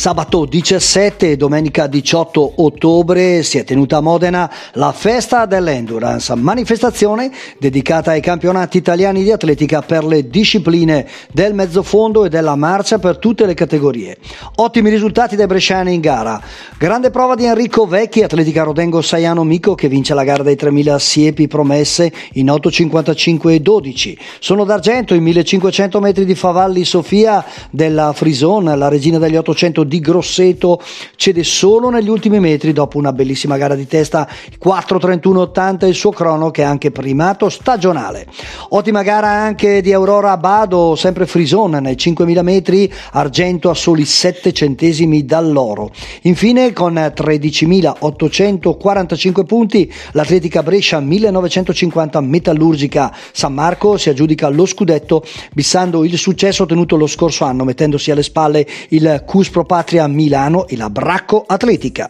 Sabato 17 e domenica 18 ottobre si è tenuta a Modena la festa dell'endurance, manifestazione dedicata ai campionati italiani di atletica per le discipline del mezzofondo e della marcia per tutte le categorie. Ottimi risultati dai bresciani in gara. Grande prova di Enrico Vecchi, atletica Rodengo Saiano Mico che vince la gara dei 3000 siepi promesse in 8.55 e 12. Sono d'argento i 1500 metri di Favalli Sofia della Frison, la regina degli 800 di Grosseto cede solo negli ultimi metri dopo una bellissima gara di testa 4.31.80 il suo crono che è anche primato stagionale. Ottima gara anche di Aurora Bado, sempre Frison nei 5.000 metri, argento a soli 7 centesimi dall'oro. Infine con 13.845 punti l'Atletica Brescia 1950 Metallurgica San Marco si aggiudica lo scudetto bissando il successo ottenuto lo scorso anno mettendosi alle spalle il Cus Pro Patria Milano e la Bracco Atletica.